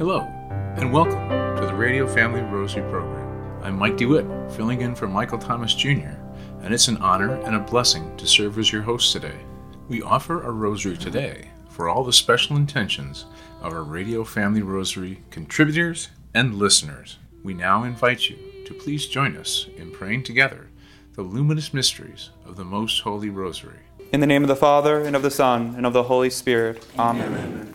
Hello, and welcome to the Radio Family Rosary Program. I'm Mike DeWitt, filling in for Michael Thomas Jr., and it's an honor and a blessing to serve as your host today. We offer a rosary today for all the special intentions of our Radio Family Rosary contributors and listeners. We now invite you to please join us in praying together the luminous mysteries of the Most Holy Rosary. In the name of the Father, and of the Son, and of the Holy Spirit. Amen. Amen.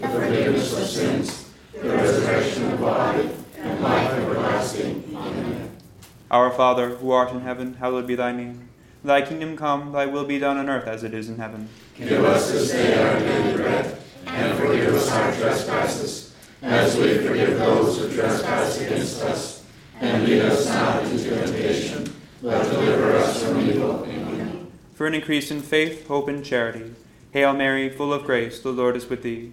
the forgiveness of sins, the resurrection of the body, and life everlasting. Amen. Our Father, who art in heaven, hallowed be thy name. Thy kingdom come, thy will be done on earth as it is in heaven. Give us this day our daily bread, and forgive us our trespasses, as we forgive those who trespass against us. And lead us not into temptation, but deliver us from evil. Amen for an increase in faith, hope, and charity. Hail Mary, full of grace, the Lord is with thee.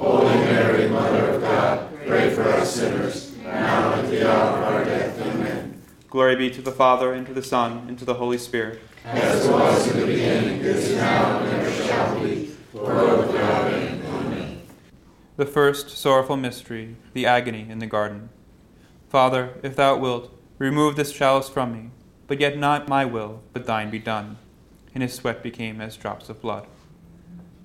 Holy Mary, Mother of God, pray for us sinners, now and at the hour of our death. Amen. Glory be to the Father, and to the Son, and to the Holy Spirit. As it was in the beginning, is now, and ever shall be, world without end. Amen. The first sorrowful mystery, the agony in the garden. Father, if thou wilt, remove this chalice from me, but yet not my will, but thine be done and his sweat became as drops of blood.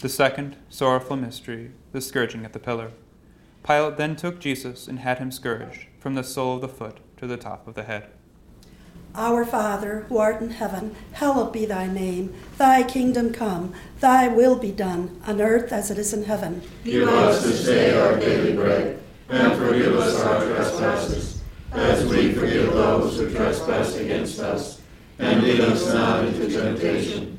The second sorrowful mystery, the scourging at the pillar. Pilate then took Jesus and had him scourged from the sole of the foot to the top of the head. Our Father, who art in heaven, hallowed be thy name. Thy kingdom come, thy will be done, on earth as it is in heaven. Give us this day our daily bread, and forgive us our trespasses, as we forgive those who trespass against us. And lead us not into temptation,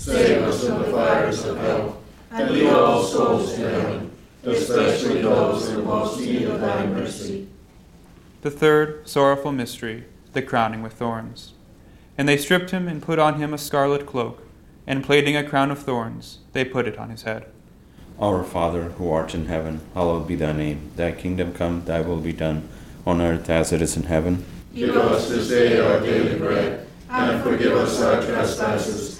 save us from the fires of hell, and lead all souls to heaven, especially those in most need of thy mercy. The third sorrowful mystery, the crowning with thorns. And they stripped him and put on him a scarlet cloak, and plaiting a crown of thorns, they put it on his head. Our Father, who art in heaven, hallowed be thy name. Thy kingdom come, thy will be done, on earth as it is in heaven. Give us this day our daily bread, and forgive us our trespasses,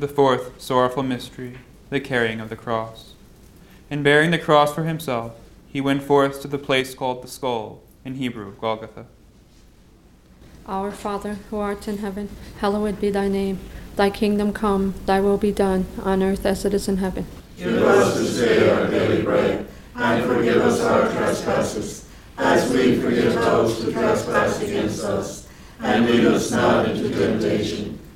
The fourth sorrowful mystery, the carrying of the cross. In bearing the cross for himself, he went forth to the place called the skull, in Hebrew, Golgotha. Our Father, who art in heaven, hallowed be thy name. Thy kingdom come, thy will be done, on earth as it is in heaven. Give us this day our daily bread, and forgive us our trespasses, as we forgive those who trespass against us. And lead us not into temptation,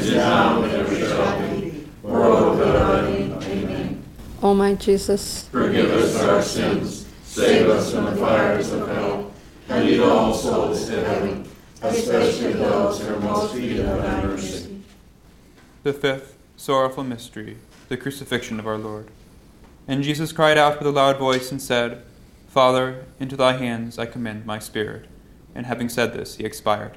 is now, and ever shall be, world without end. Amen. O my Jesus, Forgive us our sins, save us from the fires of hell, and lead all souls to heaven, especially those who are most needed of thy mercy. The fifth sorrowful mystery, the crucifixion of our Lord. And Jesus cried out with a loud voice and said, Father, into thy hands I commend my spirit. And having said this, he expired.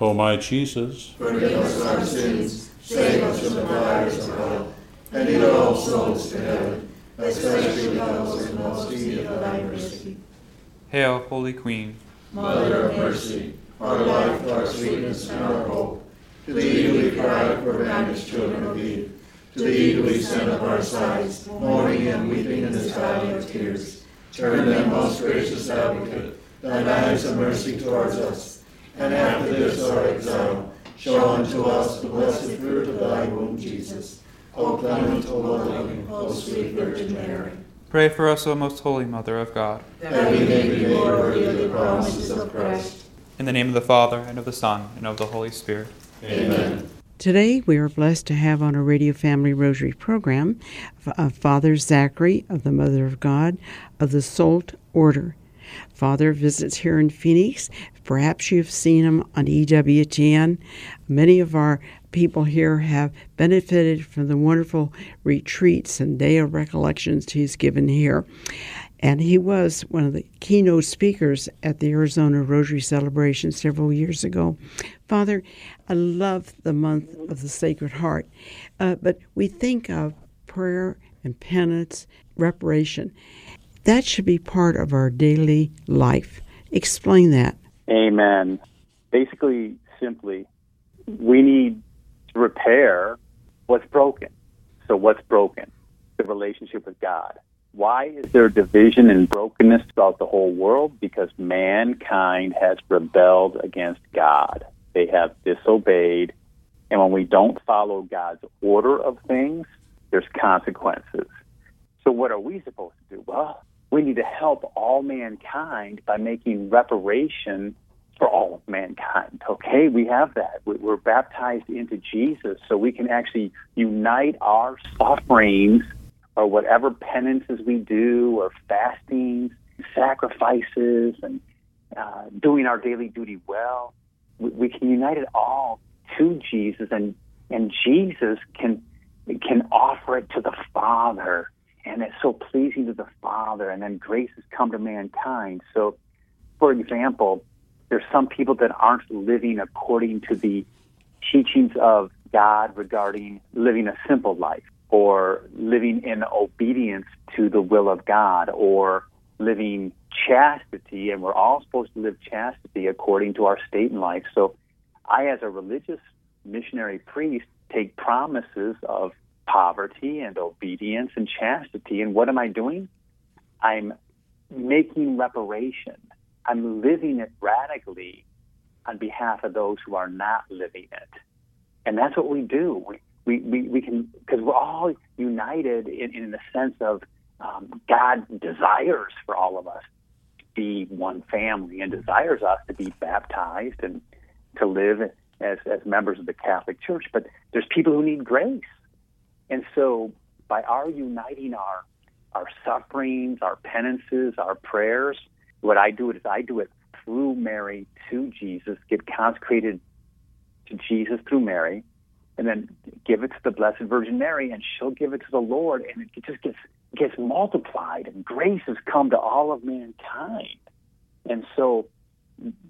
Amen. O my Jesus, Forgive us our sins, save us from the fires of hell, and lead all souls to heaven, especially those in most need of thy mercy. Hail, Holy Queen. Mother of mercy, our life, our sweetness, and our hope. To thee do we cry, for banished children of Eve. To thee do we send up our sighs, mourning and weeping in this valley of tears. Turn then, most gracious advocate, thine eyes of mercy towards us, and after this our exile, show unto us the blessed fruit of thy womb, Jesus. O clement, O loving, O sweet Virgin Mary, Pray for us, O most holy Mother of God. that we may be made worthy of the promises of Christ. In the name of the Father, and of the Son, and of the Holy Spirit. Amen. Today, we are blessed to have on our Radio Family Rosary program uh, Father Zachary of the Mother of God of the SOLT Order. Father visits here in Phoenix. Perhaps you've seen him on EWTN. Many of our people here have benefited from the wonderful retreats and day of recollections he's given here. And he was one of the keynote speakers at the Arizona Rosary celebration several years ago. Father, I love the month of the Sacred Heart, uh, but we think of prayer and penance, reparation. That should be part of our daily life. Explain that. Amen. Basically, simply, we need to repair what's broken. So, what's broken? The relationship with God. Why is there division and brokenness throughout the whole world? Because mankind has rebelled against God. They have disobeyed. And when we don't follow God's order of things, there's consequences. So, what are we supposed to do? Well, we need to help all mankind by making reparation for all of mankind. Okay, we have that. We- We're baptized into Jesus, so we can actually unite our sufferings or whatever penances we do, or fastings, sacrifices, and uh, doing our daily duty well. We, we can unite it all to Jesus, and and Jesus can can offer it to the Father and it's so pleasing to the Father, and then grace has come to mankind. So, for example, there's some people that aren't living according to the teachings of God regarding living a simple life or living in obedience to the will of God or living chastity, and we're all supposed to live chastity according to our state in life. So, I, as a religious missionary priest, take promises of poverty and obedience and chastity, and what am I doing? I'm making reparation. I'm living it radically on behalf of those who are not living it. And that's what we do. We, we, we, can, because we're all united in, in the sense of um, God desires for all of us to be one family and desires us to be baptized and to live as, as members of the Catholic Church. But there's people who need grace. And so by our uniting our, our sufferings, our penances, our prayers, what I do is I do it through Mary to Jesus, get consecrated to Jesus through Mary, and then give it to the Blessed Virgin Mary, and she'll give it to the Lord, and it just gets gets multiplied, and grace has come to all of mankind. And so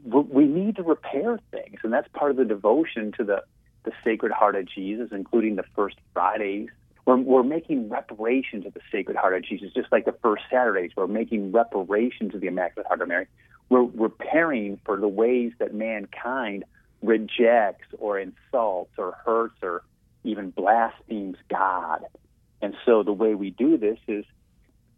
we need to repair things, and that's part of the devotion to the the Sacred Heart of Jesus, including the first Fridays. We're, we're making reparation to the Sacred Heart of Jesus, just like the first Saturdays. We're making reparation to the Immaculate Heart of Mary. We're repairing for the ways that mankind rejects or insults or hurts or even blasphemes God. And so the way we do this is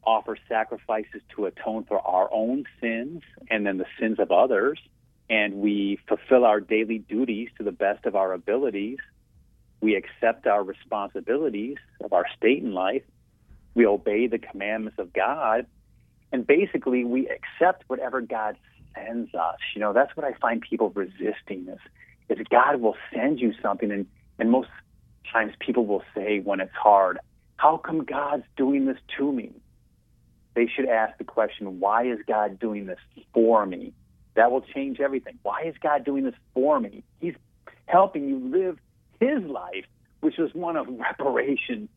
offer sacrifices to atone for our own sins and then the sins of others. And we fulfill our daily duties to the best of our abilities. We accept our responsibilities of our state in life. We obey the commandments of God. And basically, we accept whatever God sends us. You know, that's what I find people resisting is, is God will send you something. And, and most times people will say when it's hard, how come God's doing this to me? They should ask the question, why is God doing this for me? That will change everything. Why is God doing this for me? He's helping you live his life, which was one of reparation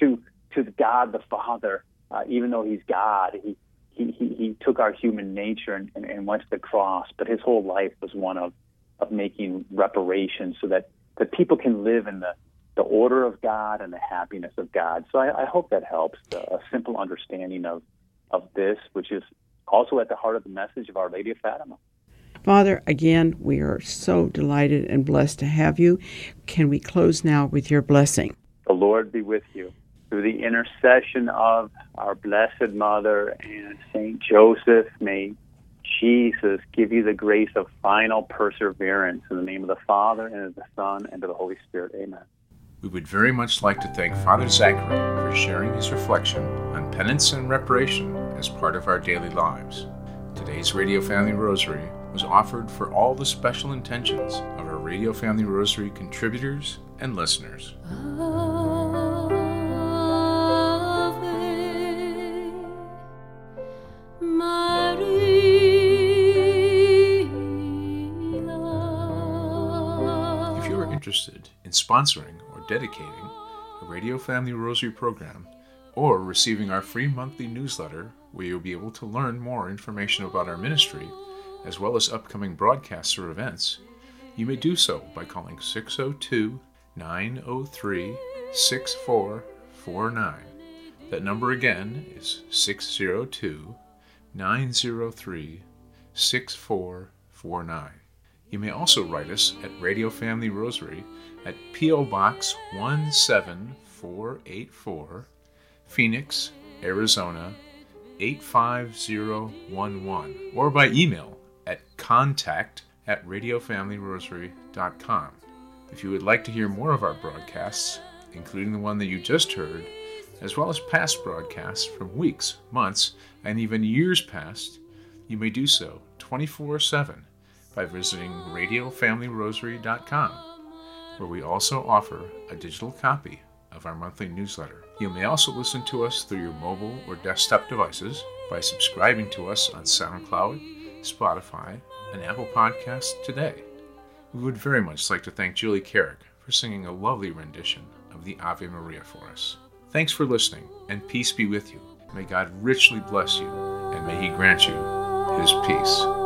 to to God the Father. Uh, even though he's God, he, he, he, he took our human nature and, and, and went to the cross, but his whole life was one of, of making reparation so that, that people can live in the, the order of God and the happiness of God. So I, I hope that helps. a simple understanding of of this, which is also at the heart of the message of Our Lady of Fatima. Father, again, we are so delighted and blessed to have you. Can we close now with your blessing? The Lord be with you. Through the intercession of our Blessed Mother and Saint Joseph, may Jesus give you the grace of final perseverance. In the name of the Father, and of the Son, and of the Holy Spirit. Amen. We would very much like to thank Father Zachary for sharing his reflection on penance and reparation as part of our daily lives. Today's Radio Family Rosary was offered for all the special intentions of our Radio Family Rosary contributors and listeners. If you are interested in sponsoring or dedicating a Radio Family Rosary program or receiving our free monthly newsletter where you'll be able to learn more information about our ministry as well as upcoming broadcasts or events, you may do so by calling 602 903 6449. That number again is 602 903 6449. You may also write us at Radio Family Rosary at P.O. Box 17484, Phoenix, Arizona 85011, or by email at contact at radiofamilyrosary.com. If you would like to hear more of our broadcasts, including the one that you just heard, as well as past broadcasts from weeks, months, and even years past, you may do so 24 7 by visiting radiofamilyrosary.com where we also offer a digital copy of our monthly newsletter. You may also listen to us through your mobile or desktop devices by subscribing to us on SoundCloud, Spotify, and Apple Podcasts today. We would very much like to thank Julie Carrick for singing a lovely rendition of the Ave Maria for us. Thanks for listening, and peace be with you. May God richly bless you, and may He grant you His peace.